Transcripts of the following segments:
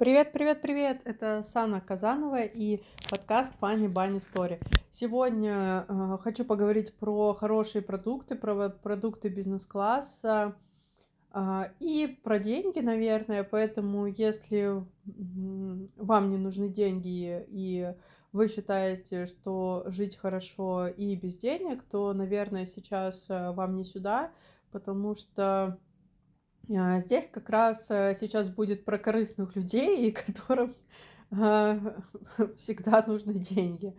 Привет, привет, привет! Это Сана Казанова и подкаст Funny Bunny Story. Сегодня э, хочу поговорить про хорошие продукты, про продукты бизнес-класса э, и про деньги, наверное. Поэтому, если вам не нужны деньги и вы считаете, что жить хорошо и без денег, то, наверное, сейчас э, вам не сюда, потому что здесь как раз э, сейчас будет про корыстных людей, которым а, всегда нужны деньги.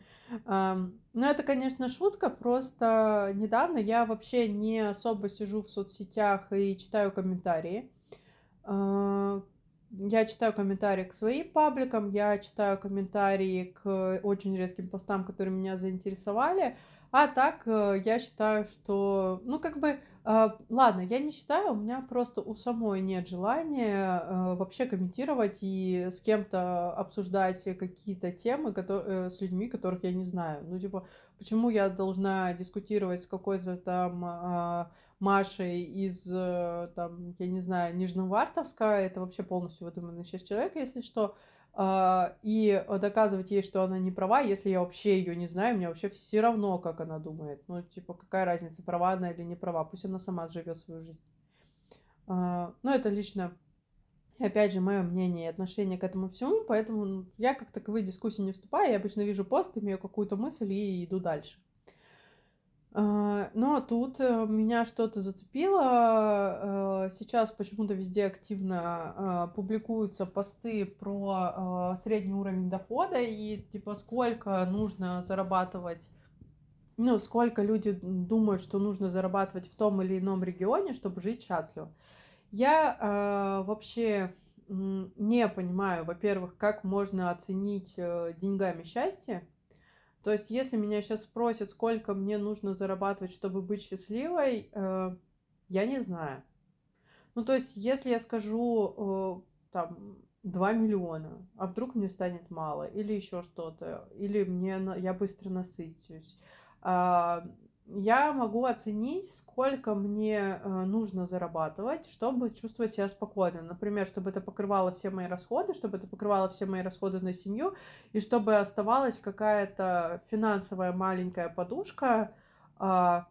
Ну, это, конечно, шутка, просто недавно я вообще не особо сижу в соцсетях и читаю комментарии. А, я читаю комментарии к своим пабликам, я читаю комментарии к очень редким постам, которые меня заинтересовали. А так, э, я считаю, что, ну, как бы, а, ладно, я не считаю, у меня просто у самой нет желания э, вообще комментировать и с кем-то обсуждать какие-то темы которые, э, с людьми, которых я не знаю. Ну, типа, почему я должна дискутировать с какой-то там а, Машей из, там, я не знаю, Нижневартовска, это вообще полностью выдуманный сейчас человек, если что, а, и доказывать ей, что она не права, если я вообще ее не знаю, мне вообще все равно, как она думает. Ну, типа, какая разница, права она или не права, пусть она сама живет свою жизнь. А, ну, это лично, опять же, мое мнение и отношение к этому всему, поэтому я как таковые дискуссии не вступаю, я обычно вижу пост, имею какую-то мысль и иду дальше. А, но тут э, меня что-то зацепило. Э, сейчас почему-то везде активно э, публикуются посты про средний уровень дохода и типа сколько нужно зарабатывать, ну, сколько люди думают, что нужно зарабатывать в том или ином регионе, чтобы жить счастливо. Я вообще не понимаю, во-первых, как можно оценить деньгами счастье, то есть, если меня сейчас спросят, сколько мне нужно зарабатывать, чтобы быть счастливой, э, я не знаю. Ну, то есть, если я скажу, э, там, 2 миллиона, а вдруг мне станет мало, или еще что-то, или мне я быстро насытюсь. Э, я могу оценить, сколько мне э, нужно зарабатывать, чтобы чувствовать себя спокойно. Например, чтобы это покрывало все мои расходы, чтобы это покрывало все мои расходы на семью, и чтобы оставалась какая-то финансовая маленькая подушка а,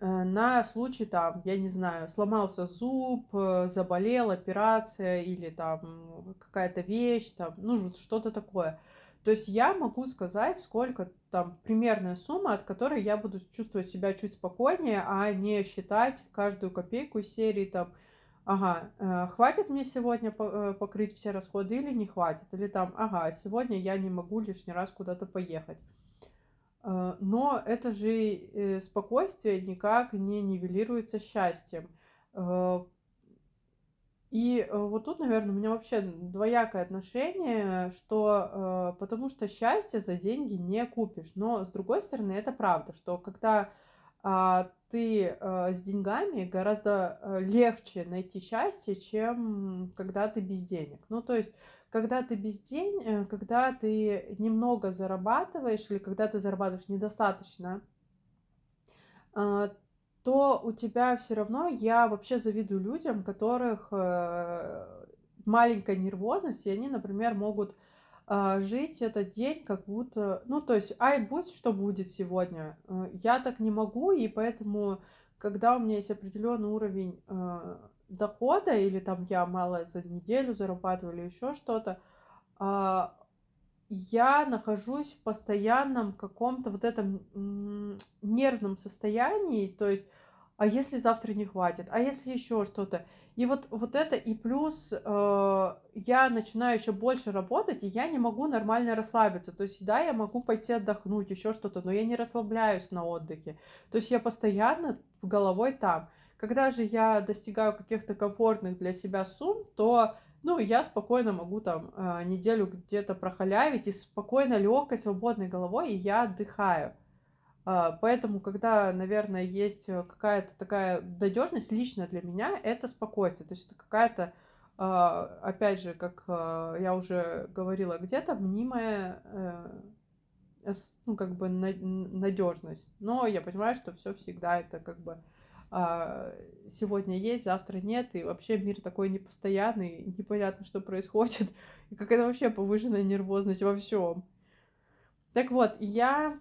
э, на случай, там, я не знаю, сломался зуб, э, заболел, операция или там какая-то вещь, там, ну, что-то такое. То есть я могу сказать, сколько там примерная сумма, от которой я буду чувствовать себя чуть спокойнее, а не считать каждую копейку из серии там, ага, э, хватит мне сегодня э, покрыть все расходы или не хватит, или там, ага, сегодня я не могу лишний раз куда-то поехать. Э, но это же спокойствие никак не нивелируется счастьем. И э, вот тут, наверное, у меня вообще двоякое отношение, что э, потому что счастье за деньги не купишь. Но с другой стороны, это правда, что когда э, ты э, с деньгами гораздо легче найти счастье, чем когда ты без денег. Ну, то есть, когда ты без денег, когда ты немного зарабатываешь или когда ты зарабатываешь недостаточно, то у тебя все равно, я вообще завидую людям, которых э, маленькая нервозность, и они, например, могут э, жить этот день как будто, ну, то есть, ай, будь что будет сегодня. Э, я так не могу, и поэтому, когда у меня есть определенный уровень э, дохода, или там я мало за неделю зарабатываю, или еще что-то, э, я нахожусь в постоянном каком-то вот этом нервном состоянии, то есть, а если завтра не хватит, а если еще что-то. И вот, вот это, и плюс э, я начинаю еще больше работать, и я не могу нормально расслабиться. То есть, да, я могу пойти отдохнуть, еще что-то, но я не расслабляюсь на отдыхе. То есть я постоянно в головой там. Когда же я достигаю каких-то комфортных для себя сумм, то ну, я спокойно могу там а, неделю где-то прохалявить и спокойно, легкой, свободной головой, и я отдыхаю. А, поэтому, когда, наверное, есть э, какая-то такая надежность, лично для меня это спокойствие. То есть это какая-то, а, опять же, как я уже говорила, где-то мнимая э, ну, как бы надежность. Но я понимаю, что все всегда это как бы сегодня есть, завтра нет, и вообще мир такой непостоянный, непонятно, что происходит, и какая-то вообще повышенная нервозность во всем. Так вот, я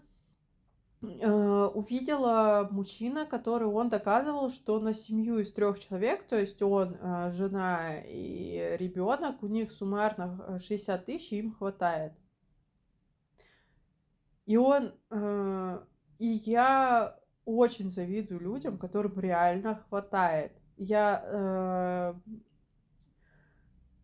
э, увидела мужчина, который он доказывал, что на семью из трех человек, то есть он, э, жена и ребенок, у них суммарно 60 э, тысяч, им хватает. И он, э, и я очень завидую людям, которым реально хватает. Я э,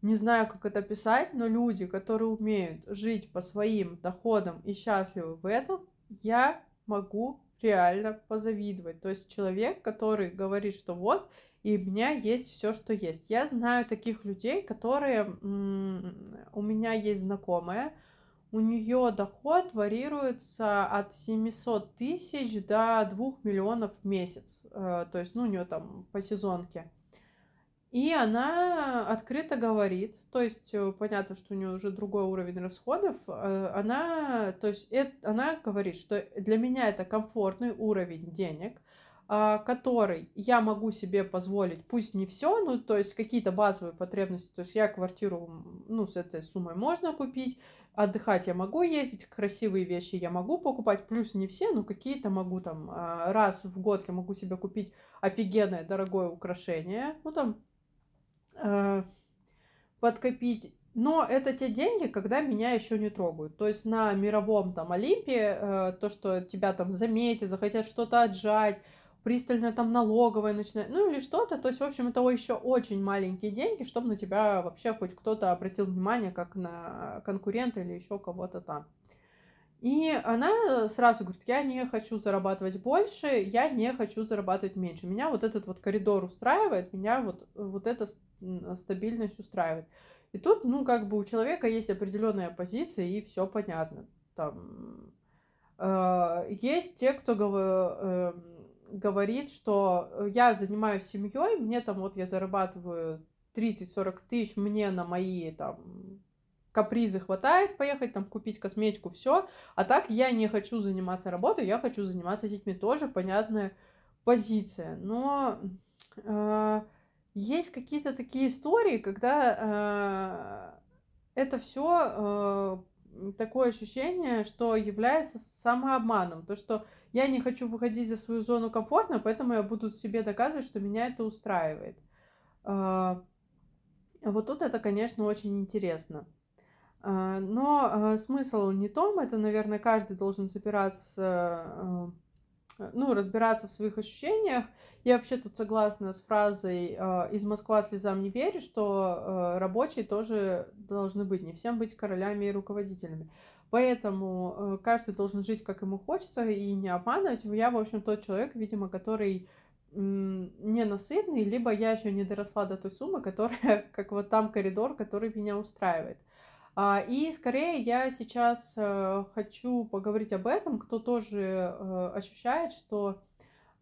не знаю, как это писать, но люди, которые умеют жить по своим доходам и счастливы в этом, я могу реально позавидовать. То есть человек, который говорит, что вот, и у меня есть все, что есть. Я знаю таких людей, которые... У меня есть знакомая, у нее доход варьируется от 700 тысяч до 2 миллионов в месяц. Э, то есть, ну, у нее там по сезонке. И она открыто говорит, то есть э, понятно, что у нее уже другой уровень расходов, э, она, то есть это, она говорит, что для меня это комфортный уровень денег, а, который я могу себе позволить, пусть не все, ну, то есть какие-то базовые потребности, то есть я квартиру, ну, с этой суммой можно купить, отдыхать я могу ездить, красивые вещи я могу покупать, плюс не все, но какие-то могу там а, раз в год я могу себе купить офигенное дорогое украшение, ну там э, подкопить. Но это те деньги, когда меня еще не трогают. То есть на мировом там Олимпе э, то, что тебя там заметят, захотят что-то отжать, пристально там налоговая начинает, ну или что-то. То есть, в общем, это еще очень маленькие деньги, чтобы на тебя вообще хоть кто-то обратил внимание, как на конкурента или еще кого-то там. И она сразу говорит, я не хочу зарабатывать больше, я не хочу зарабатывать меньше. Меня вот этот вот коридор устраивает, меня вот, вот эта стабильность устраивает. И тут, ну, как бы у человека есть определенная позиция, и все понятно. Там э, есть те, кто э, говорит, что э, я занимаюсь семьей, мне там вот я зарабатываю 30-40 тысяч, мне на мои там капризы хватает поехать там купить косметику, все. А так я не хочу заниматься работой, я хочу заниматься детьми. Тоже понятная позиция. Но э, есть какие-то такие истории, когда э, это все э, такое ощущение, что является самообманом. То, что я не хочу выходить за свою зону комфорта, поэтому я буду себе доказывать, что меня это устраивает. А, вот тут это, конечно, очень интересно. А, но а, смысл не том, это, наверное, каждый должен собираться, ну, разбираться в своих ощущениях. Я вообще тут согласна с фразой «из Москвы слезам не верю», что рабочие тоже должны быть, не всем быть королями и руководителями. Поэтому э, каждый должен жить, как ему хочется, и не обманывать. Я, в общем, тот человек, видимо, который ненасытный, либо я еще не доросла до той суммы, которая, как вот там коридор, который меня устраивает. А, и скорее я сейчас э, хочу поговорить об этом, кто тоже э, ощущает, что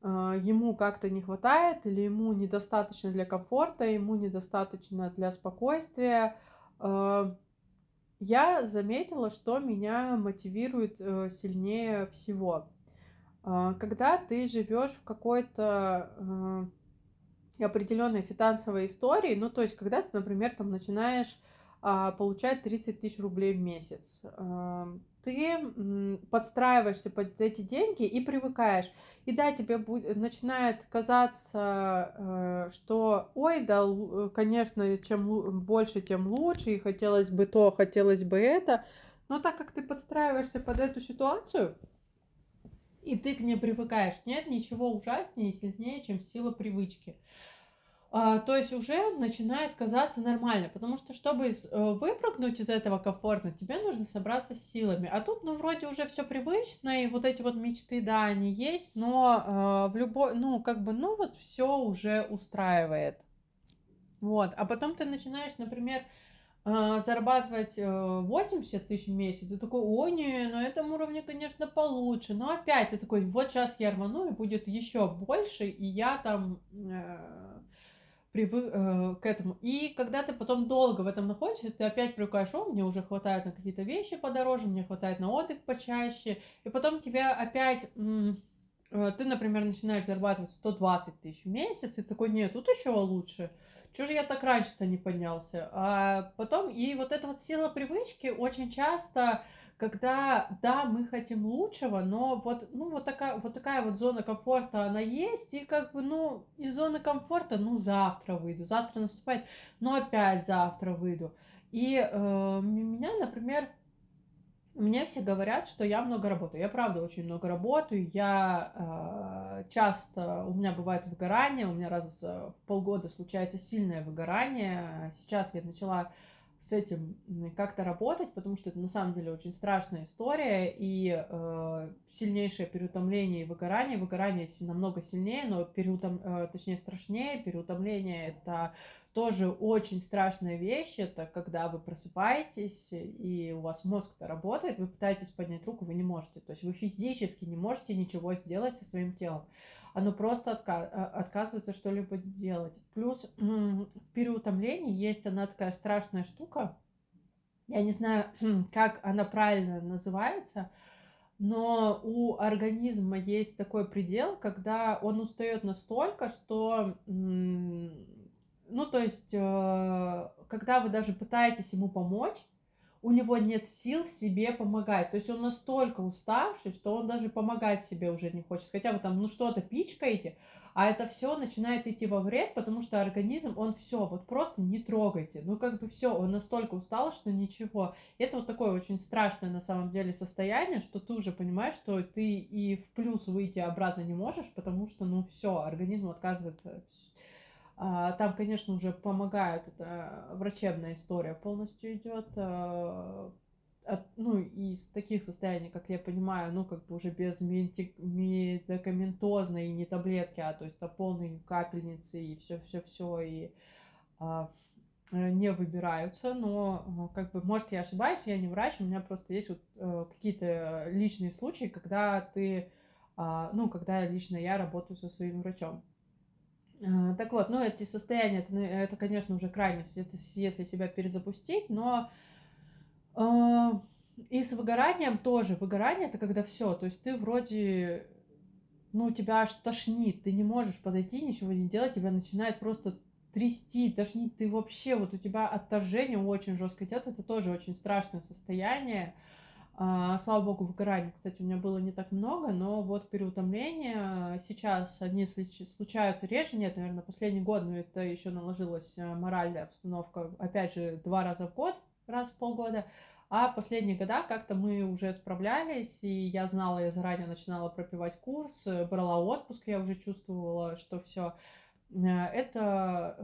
ему как-то не хватает, или ему недостаточно для комфорта, ему недостаточно для спокойствия, я заметила, что меня мотивирует э, сильнее всего. Э, когда ты живешь в какой-то э, определенной финансовой истории, ну, то есть, когда ты, например, там начинаешь э, получать 30 тысяч рублей в месяц, э, ты подстраиваешься под эти деньги и привыкаешь. И да, тебе будет, начинает казаться, э, что, ой, да, конечно, чем больше, тем лучше, и хотелось бы то, хотелось бы это. Но так как ты подстраиваешься под эту ситуацию, и ты к ней привыкаешь, нет ничего ужаснее и сильнее, чем сила привычки. А, то есть уже начинает казаться нормально, потому что чтобы э, выпрыгнуть из этого комфорта, тебе нужно собраться с силами. А тут, ну, вроде уже все привычно, и вот эти вот мечты, да, они есть, но э, в любой, ну, как бы, ну, вот все уже устраивает. Вот, а потом ты начинаешь, например, э, зарабатывать 80 тысяч в месяц, ты такой, ой, не, на этом уровне, конечно, получше, но опять ты такой, вот сейчас я рвану, и будет еще больше, и я там привык э, к этому. И когда ты потом долго в этом находишься, ты опять привыкаешь, о, мне уже хватает на какие-то вещи подороже, мне хватает на отдых почаще, и потом тебя опять э, ты, например, начинаешь зарабатывать 120 тысяч в месяц, и такой, нет, тут еще лучше. Чего же я так раньше-то не поднялся? А потом, и вот эта вот сила привычки очень часто когда, да, мы хотим лучшего, но вот, ну, вот такая, вот такая вот зона комфорта, она есть, и как бы, ну, из зоны комфорта, ну, завтра выйду, завтра наступает, но опять завтра выйду. И э, меня, например, мне все говорят, что я много работаю. Я правда очень много работаю. Я э, часто у меня бывает выгорание, у меня раз в полгода случается сильное выгорание. Сейчас я начала с этим как-то работать, потому что это на самом деле очень страшная история и э, сильнейшее переутомление и выгорание. Выгорание намного сильнее, но переутом, э, точнее страшнее. Переутомление это тоже очень страшная вещь. Это когда вы просыпаетесь и у вас мозг-то работает, вы пытаетесь поднять руку, вы не можете. То есть вы физически не можете ничего сделать со своим телом оно просто отка- а, отказывается что-либо делать. Плюс в переутомлении есть она такая страшная штука, я не знаю, как она правильно называется, но у организма есть такой предел, когда он устает настолько, что, ну, то есть, э, когда вы даже пытаетесь ему помочь, у него нет сил себе помогать. То есть он настолько уставший, что он даже помогать себе уже не хочет. Хотя вы там, ну что-то пичкаете, а это все начинает идти во вред, потому что организм, он все, вот просто не трогайте. Ну как бы все, он настолько устал, что ничего. Это вот такое очень страшное на самом деле состояние, что ты уже понимаешь, что ты и в плюс выйти обратно не можешь, потому что, ну все, организм отказывается а, там, конечно, уже помогают, это врачебная история полностью идет. А, ну, из таких состояний, как я понимаю, ну, как бы уже без медикаментозной и не таблетки, а то есть это полные капельницы и все-все-все, и а, не выбираются, но как бы, может, я ошибаюсь, я не врач, у меня просто есть вот э, какие-то личные случаи, когда ты, ну, когда лично я работаю со своим врачом. А, так вот, ну, эти состояния, это, это конечно, уже крайность, это если себя перезапустить, но э, и с выгоранием тоже. Выгорание это когда все, то есть ты вроде, ну, тебя аж тошнит, ты не можешь подойти, ничего не делать, тебя начинает просто трясти, тошнить, ты вообще, вот у тебя отторжение очень жестко идет, это тоже очень страшное состояние, а, слава богу, выгораний, кстати, у меня было не так много, но вот переутомление сейчас они случаются реже, нет, наверное, последний год, но это еще наложилась э, моральная обстановка, опять же, два раза в год, раз в полгода, а последние года как-то мы уже справлялись, и я знала, я заранее начинала пропивать курс, э, брала отпуск, я уже чувствовала, что все э, это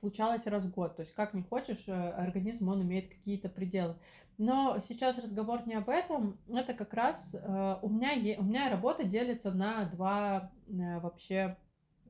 случалось раз в год. То есть, как не хочешь, организм, он имеет какие-то пределы. Но сейчас разговор не об этом. Это как раз э, у меня у меня работа делится на два э, вообще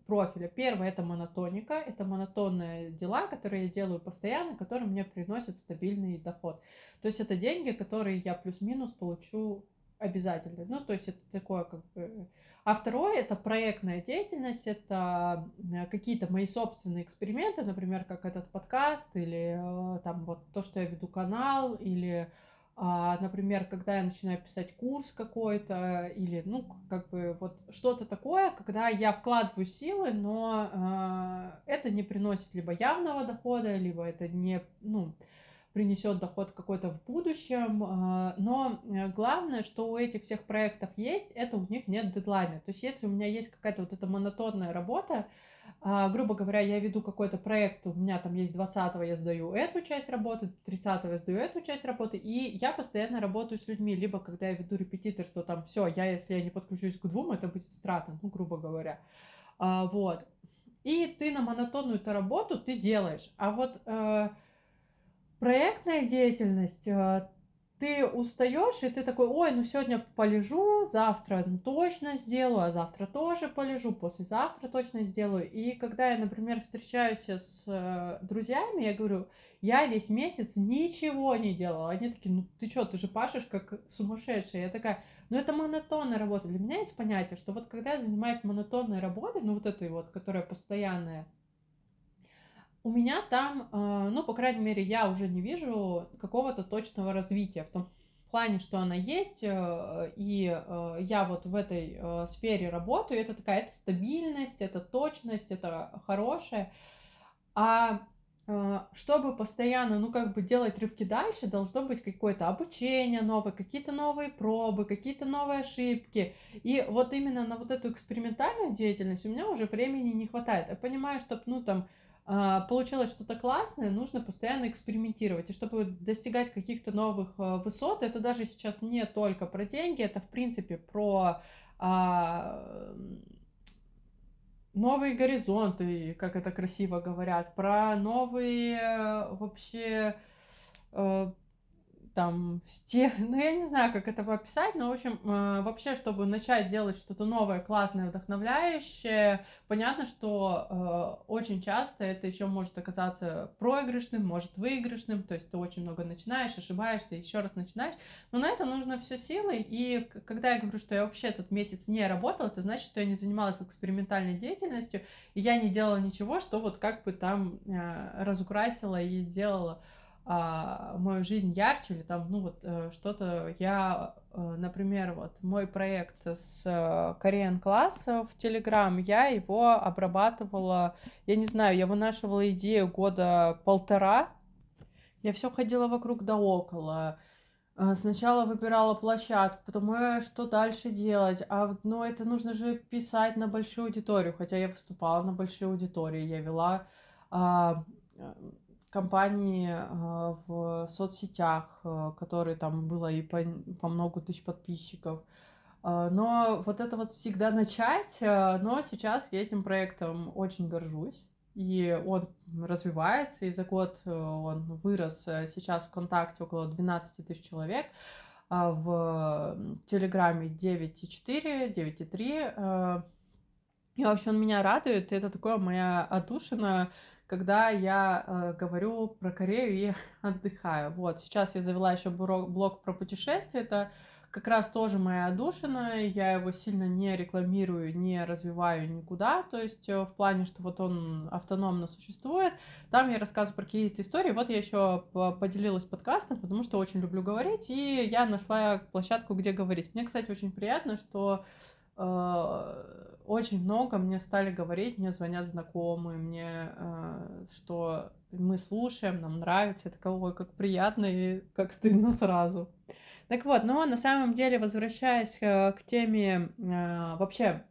профиля. Первый это монотоника, это монотонные дела, которые я делаю постоянно, которые мне приносят стабильный доход. То есть это деньги, которые я плюс-минус получу обязательно. Ну, то есть это такое как бы... А второе это проектная деятельность, это э, какие-то мои собственные эксперименты, например, как этот подкаст, или э, там вот то, что я веду канал, или а, например, когда я начинаю писать курс какой-то, или, ну, как бы вот что-то такое, когда я вкладываю силы, но э, это не приносит либо явного дохода, либо это не, ну, принесет доход какой-то в будущем. А, но э, главное, что у этих всех проектов есть, это у них нет дедлайна. То есть если у меня есть какая-то вот эта монотонная работа, а, грубо говоря, я веду какой-то проект, у меня там есть 20-го я сдаю эту часть работы, 30-го я сдаю эту часть работы, и я постоянно работаю с людьми, либо когда я веду репетиторство, там все, я, если я не подключусь к двум, это будет страта, ну, грубо говоря. А, вот. И ты на монотонную-то работу ты делаешь. А вот э, проектная деятельность, э, ты устаешь, и ты такой, ой, ну сегодня полежу, завтра ну, точно сделаю, а завтра тоже полежу, послезавтра точно сделаю. И когда я, например, встречаюсь с э, друзьями, я говорю, я весь месяц ничего не делала. Они такие, ну ты что, ты же пашешь как сумасшедшая. Я такая, ну это монотонная работа. Для меня есть понятие, что вот когда я занимаюсь монотонной работой, ну вот этой вот, которая постоянная, у меня там, а, ну, по крайней мере, я уже не вижу какого-то точного развития в том плане, что она есть, э, и э, я вот в этой э, сфере работаю, это такая это стабильность, это точность, это хорошее. А чтобы постоянно, ну, как бы делать рывки дальше, должно быть какое-то обучение новое, какие-то новые пробы, какие-то новые ошибки. И вот именно на вот эту экспериментальную деятельность у меня уже времени не хватает. Я понимаю, что, ну, там, получилось что-то классное, нужно постоянно экспериментировать. И чтобы достигать каких-то новых а, высот, это даже сейчас не только про деньги, это в принципе про а, новые горизонты, как это красиво говорят, про новые вообще э, там сте... ну я не знаю, как это описать, но в общем э, вообще, чтобы начать делать что-то новое, классное, вдохновляющее, понятно, что э, очень часто это еще может оказаться проигрышным, может выигрышным, то есть ты очень много начинаешь, ошибаешься, еще раз начинаешь, но на это нужно все силы, и когда я говорю, что я вообще этот месяц не работала, это значит, что я не занималась экспериментальной деятельностью, и я не делала ничего, что вот как бы там э, разукрасила и сделала а, мою жизнь ярче или там, ну вот э, что-то я, э, например, вот мой проект с э, Korean класс в Telegram, я его обрабатывала, я не знаю, я вынашивала идею года полтора, я все ходила вокруг да около, Сначала выбирала площадку, потом э, что дальше делать, а ну это нужно же писать на большую аудиторию, хотя я выступала на большой аудитории, я вела а, компании а, в соцсетях, а, которые там было и по, по много тысяч подписчиков. А, но вот это вот всегда начать, но сейчас я этим проектом очень горжусь. И он развивается, и за год он вырос. Сейчас ВКонтакте около 12 тысяч человек, в Телеграме 9,4, 9,3. И вообще он меня радует, это такое моя отдушина, когда я э, говорю про Корею и отдыхаю. Вот, сейчас я завела еще блог про путешествия, это как раз тоже моя отдушина, я его сильно не рекламирую, не развиваю никуда, то есть э, в плане, что вот он автономно существует, там я рассказываю про какие-то истории, вот я еще поделилась подкастом, потому что очень люблю говорить, и я нашла площадку, где говорить. Мне, кстати, очень приятно, что э, очень много мне стали говорить, мне звонят знакомые, мне, э, что мы слушаем, нам нравится, это кого как приятно и как стыдно сразу. Так вот, но на самом деле, возвращаясь э, к теме э, вообще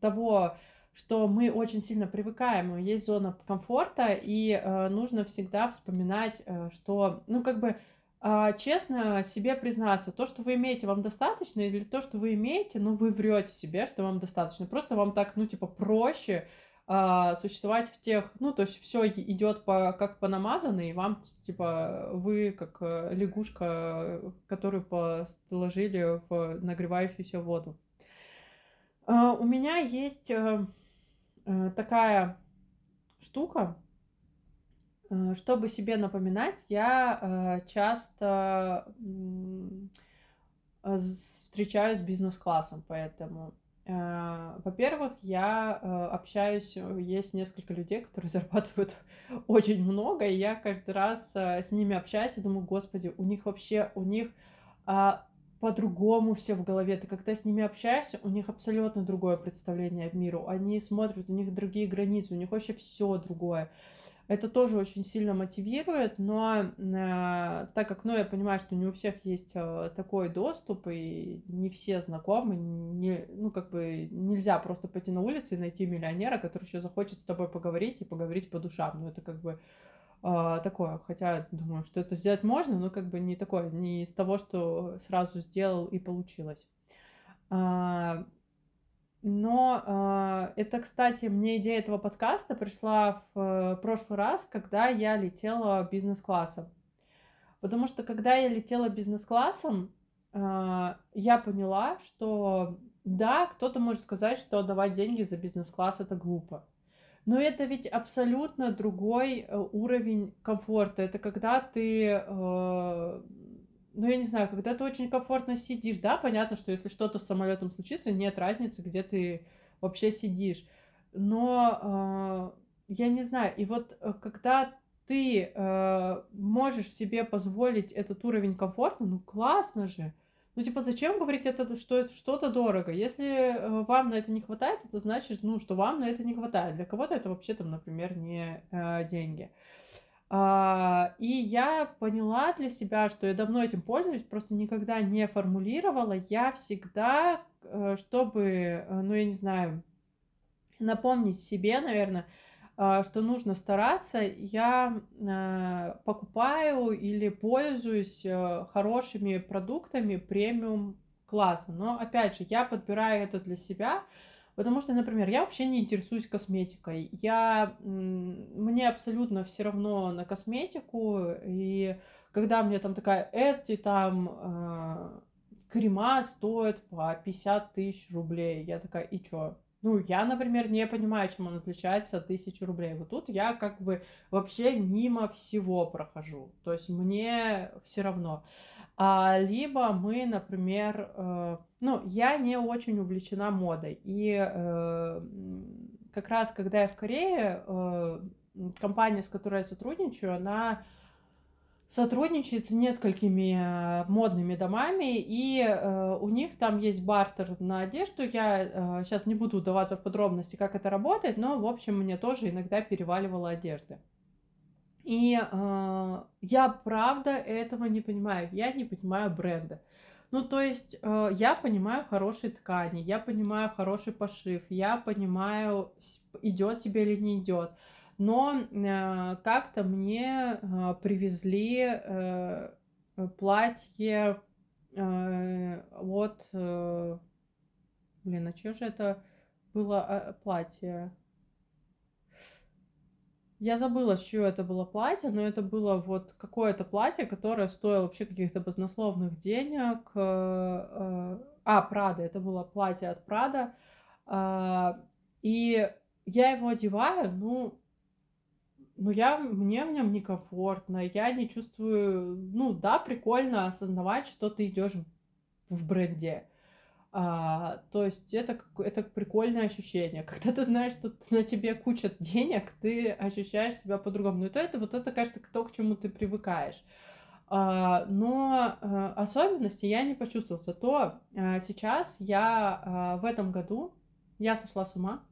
того, что мы очень сильно привыкаем, есть зона комфорта, и нужно всегда вспоминать, что, ну, как бы, а, честно себе признаться, то, что вы имеете, вам достаточно, или то, что вы имеете, ну, вы врете себе, что вам достаточно. Просто вам так, ну, типа, проще а, существовать в тех, ну, то есть все идет по, как по намазанной, и вам, типа, вы как э, лягушка, которую положили в нагревающуюся воду. А, у меня есть э, такая штука, чтобы себе напоминать, я э, часто э, встречаюсь с бизнес-классом, поэтому, во-первых, я общаюсь, есть несколько людей, которые зарабатывают очень много, и я каждый раз с ними общаюсь и думаю, господи, у них вообще, у них а, по-другому все в голове. Ты когда с ними общаешься, у них абсолютно другое представление о миру. Они смотрят, у них другие границы, у них вообще все другое. Это тоже очень сильно мотивирует, но э, так как, ну, я понимаю, что не у всех есть э, такой доступ, и не все знакомы, не, ну, как бы нельзя просто пойти на улицу и найти миллионера, который еще захочет с тобой поговорить и поговорить по душам. Ну, это как бы э, такое, хотя думаю, что это сделать можно, но как бы не такое, не из того, что сразу сделал и получилось. А, но э, это, кстати, мне идея этого подкаста пришла в э, прошлый раз, когда я летела бизнес-классом. Потому что когда я летела бизнес-классом, э, я поняла, что да, кто-то может сказать, что давать деньги за бизнес-класс это глупо. Но это ведь абсолютно другой э, уровень комфорта. Это когда ты э, ну, я не знаю, когда ты очень комфортно сидишь, да, понятно, что если что-то с самолетом случится, нет разницы, где ты вообще сидишь. Но э, я не знаю, и вот э, когда ты э, можешь себе позволить этот уровень комфорта, ну классно же. Ну, типа, зачем говорить это, что это что-то дорого? Если э, вам на это не хватает, это значит, ну, что вам на это не хватает. Для кого-то это вообще там, например, не э, деньги. А, и я поняла для себя, что я давно этим пользуюсь, просто никогда не формулировала. Я всегда, э, чтобы, э, ну, я не знаю, напомнить себе, наверное, а, что нужно стараться, я а, покупаю или пользуюсь э, хорошими продуктами премиум класса. Но опять же, я подбираю это для себя, потому что, например, я вообще не интересуюсь косметикой. Я, мне абсолютно все равно на косметику, и когда мне там такая, эти там э, крема стоят по 50 тысяч рублей, я такая, и чё? Ну, я, например, не понимаю, чем он отличается от тысячи рублей. Вот тут я как бы вообще мимо всего прохожу. То есть мне все равно. А, либо мы, например, э, ну, я не очень увлечена модой. И э, как раз, когда я в Корее, э, компания, с которой я сотрудничаю, она сотрудничает с несколькими э, модными домами, и э, у них там есть бартер на одежду. Я э, сейчас не буду удаваться в подробности, как это работает, но, в общем, мне тоже иногда переваливала одежды. И э, я правда этого не понимаю. Я не понимаю бренда. Ну, то есть э, я понимаю хорошие ткани, я понимаю хороший пошив, я понимаю, идет тебе или не идет. Но э, как-то мне э, привезли э, платье э. Э, блин, а что же это было э, платье? Я забыла, с чего это было платье, но это было вот какое-то платье, которое стоило вообще каких-то баснословных денег. Э, э, а, Прада, это было платье от Прада. А, и я его одеваю, ну, ну, я, мне в нем некомфортно, я не чувствую, ну, да, прикольно осознавать, что ты идешь в бренде. А, то есть это, это прикольное ощущение. Когда ты знаешь, что на тебе куча денег, ты ощущаешь себя по-другому. Ну, и то это вот это, кажется, то, к чему ты привыкаешь. А, но а, особенности я не почувствовала. Зато а, сейчас я а, в этом году, я сошла с ума,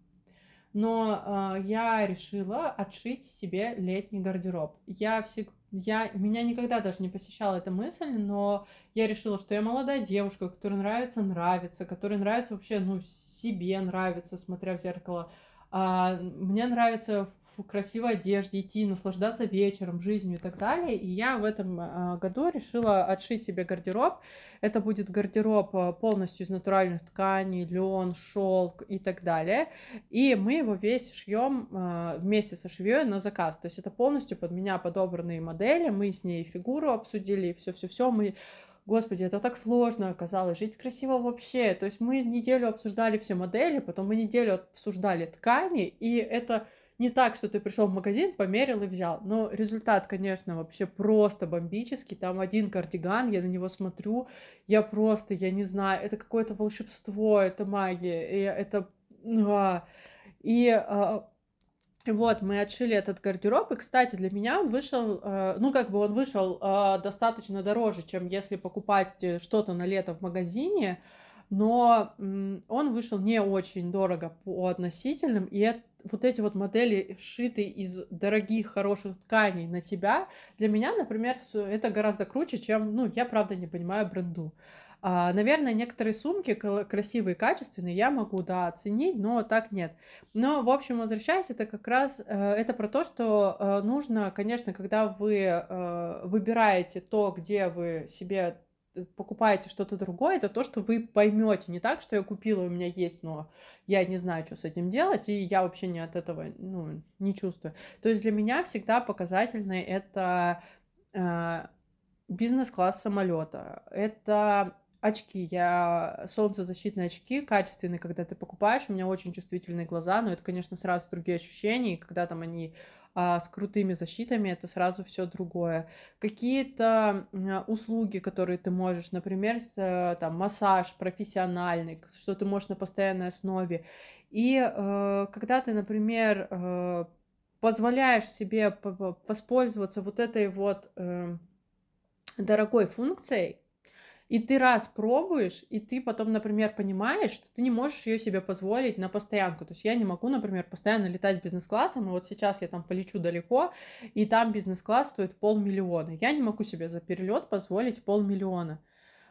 но э, я решила отшить себе летний гардероб. Я всегда я, меня никогда даже не посещала эта мысль, но я решила, что я молодая девушка, которой нравится нравится, которой нравится вообще, ну, себе нравится, смотря в зеркало. А, мне нравится в красивой одежде идти, наслаждаться вечером, жизнью и так далее. И я в этом а, году решила отшить себе гардероб. Это будет гардероб а, полностью из натуральных тканей, лен, шелк и так далее. И мы его весь шьем а, вместе со швеей на заказ. То есть это полностью под меня подобранные модели. Мы с ней фигуру обсудили, все-все-все мы Господи, это так сложно оказалось, жить красиво вообще. То есть мы неделю обсуждали все модели, потом мы неделю обсуждали ткани, и это не так, что ты пришел в магазин, померил и взял. Но результат, конечно, вообще просто бомбический. Там один кардиган, я на него смотрю, я просто, я не знаю, это какое-то волшебство, это магия, и это... А, и а, вот, мы отшили этот гардероб, и, кстати, для меня он вышел, э, ну, как бы он вышел э, достаточно дороже, чем если покупать что-то на лето в магазине, но он вышел не очень дорого по относительным, и это вот эти вот модели, сшитые из дорогих, хороших тканей на тебя, для меня, например, это гораздо круче, чем, ну, я правда не понимаю бренду. А, наверное, некоторые сумки красивые, качественные, я могу, да, оценить, но так нет. Но, в общем, возвращаясь, это как раз, э, это про то, что э, нужно, конечно, когда вы э, выбираете то, где вы себе покупаете что-то другое, это то, что вы поймете. Не так, что я купила, у меня есть, но я не знаю, что с этим делать, и я вообще не от этого ну, не чувствую. То есть для меня всегда показательный это э, бизнес-класс самолета. Это очки. Я солнцезащитные очки, качественные, когда ты покупаешь. У меня очень чувствительные глаза, но это, конечно, сразу другие ощущения. И когда там они а, с крутыми защитами, это сразу все другое. Какие-то услуги, которые ты можешь, например, с, э, там, массаж профессиональный, что ты можешь на постоянной основе. И э, когда ты, например, э, позволяешь себе воспользоваться вот этой вот э, дорогой функцией, и ты раз пробуешь, и ты потом, например, понимаешь, что ты не можешь ее себе позволить на постоянку. То есть я не могу, например, постоянно летать бизнес-классом, и вот сейчас я там полечу далеко, и там бизнес-класс стоит полмиллиона. Я не могу себе за перелет позволить полмиллиона.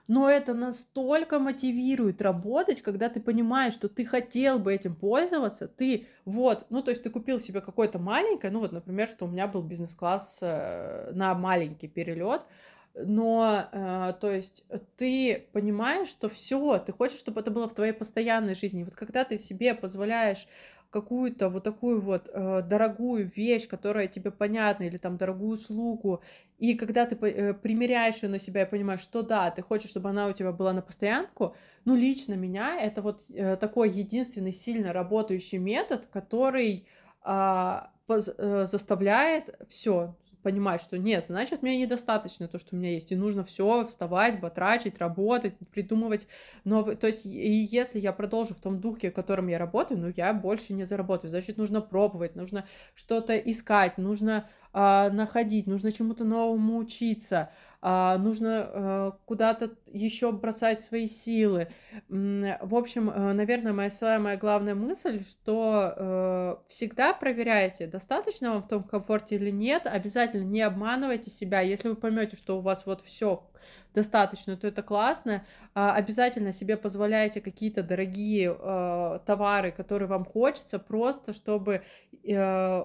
Но это настолько мотивирует работать, когда ты понимаешь, что ты хотел бы этим пользоваться, ты вот, ну то есть ты купил себе какое-то маленькое, ну вот, например, что у меня был бизнес-класс э, на маленький перелет, но, э, то есть, ты понимаешь, что все, ты хочешь, чтобы это было в твоей постоянной жизни. Вот когда ты себе позволяешь какую-то вот такую вот э, дорогую вещь, которая тебе понятна, или там дорогую услугу, и когда ты э, примеряешь ее на себя и понимаешь, что да, ты хочешь, чтобы она у тебя была на постоянку, ну, лично меня это вот э, такой единственный сильно работающий метод, который поз, э, заставляет все, понимать, что нет, значит, мне недостаточно то, что у меня есть, и нужно все вставать, батрачить, работать, придумывать новые. То есть, и если я продолжу в том духе, в котором я работаю, ну, я больше не заработаю. Значит, нужно пробовать, нужно что-то искать, нужно э, находить, нужно чему-то новому учиться, нужно э, куда-то еще бросать свои силы. В общем, э, наверное, моя самая главная мысль, что э, всегда проверяйте, достаточно вам в том комфорте или нет, обязательно не обманывайте себя. Если вы поймете, что у вас вот все достаточно, то это классно. А, обязательно себе позволяйте какие-то дорогие товары, которые вам хочется, просто чтобы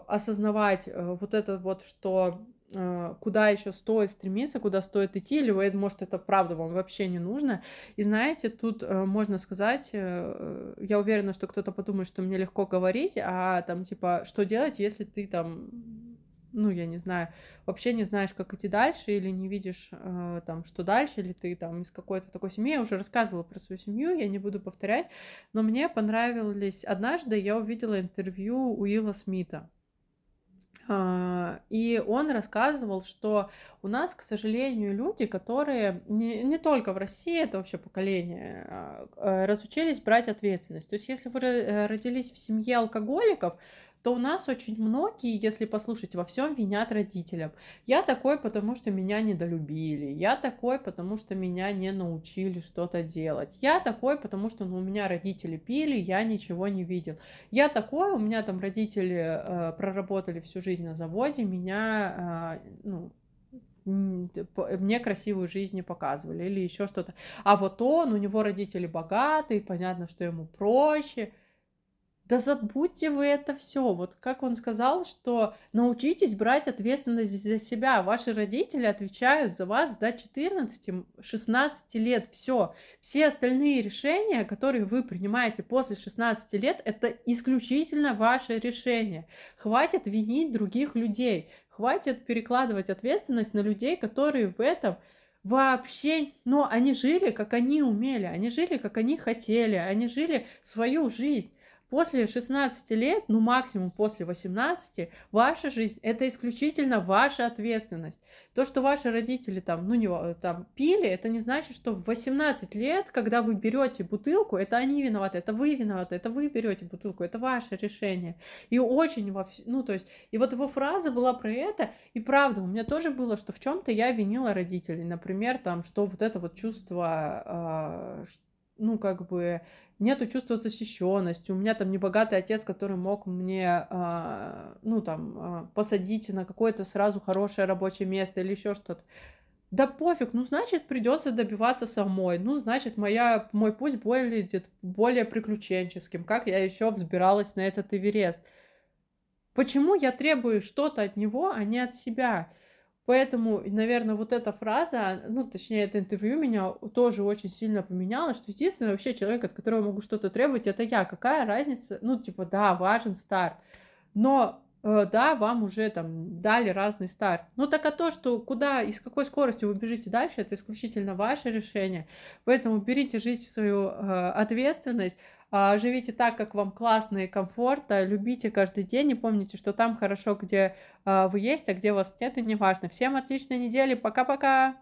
осознавать вот это вот, что куда еще стоит стремиться, куда стоит идти, или вы, может, это правда вам вообще не нужно. И знаете, тут э, можно сказать, э, я уверена, что кто-то подумает, что мне легко говорить, а там, типа, что делать, если ты там ну, я не знаю, вообще не знаешь, как идти дальше, или не видишь э, там, что дальше, или ты там из какой-то такой семьи. Я уже рассказывала про свою семью, я не буду повторять, но мне понравились... Однажды я увидела интервью Уилла Смита. Uh, и он рассказывал, что у нас, к сожалению, люди, которые не, не только в России, это вообще поколение, uh, разучились брать ответственность. То есть, если вы э, родились в семье алкоголиков, то у нас очень многие, если послушать, во всем винят родителям. Я такой, потому что меня недолюбили. Я такой, потому что меня не научили что-то делать. Я такой, потому что ну, у меня родители пили, я ничего не видел. Я такой, у меня там родители э, проработали всю жизнь на заводе, меня, э, ну, мне красивую жизнь не показывали или еще что-то. А вот он, у него родители богатые, понятно, что ему проще. Да забудьте вы это все. Вот как он сказал, что научитесь брать ответственность за себя. Ваши родители отвечают за вас до 14-16 лет. Все. Все остальные решения, которые вы принимаете после 16 лет, это исключительно ваше решение. Хватит винить других людей. Хватит перекладывать ответственность на людей, которые в этом вообще, но они жили, как они умели, они жили, как они хотели, они жили свою жизнь. После 16 лет, ну максимум после 18, ваша жизнь это исключительно ваша ответственность. То, что ваши родители там, ну не там пили, это не значит, что в 18 лет, когда вы берете бутылку, это они виноваты, это вы виноваты, это вы берете бутылку, это ваше решение. И очень во ну то есть, и вот его фраза была про это, и правда, у меня тоже было, что в чем-то я винила родителей, например, там, что вот это вот чувство, э, ну как бы нету чувства защищенности, у меня там небогатый отец, который мог мне, э, ну там, э, посадить на какое-то сразу хорошее рабочее место или еще что-то. Да пофиг, ну значит придется добиваться самой, ну значит моя, мой путь более, более приключенческим, как я еще взбиралась на этот Эверест. Почему я требую что-то от него, а не от себя? Поэтому, наверное, вот эта фраза, ну, точнее, это интервью меня тоже очень сильно поменяло, что единственный вообще человек, от которого могу что-то требовать, это я. Какая разница? Ну, типа, да, важен старт. Но да, вам уже там дали разный старт. Ну так а то, что куда и с какой скоростью вы бежите дальше, это исключительно ваше решение. Поэтому берите жизнь в свою э, ответственность, а, живите так, как вам классно и комфортно, любите каждый день и помните, что там хорошо, где а, вы есть, а где вас нет, и не важно. Всем отличной недели, пока-пока!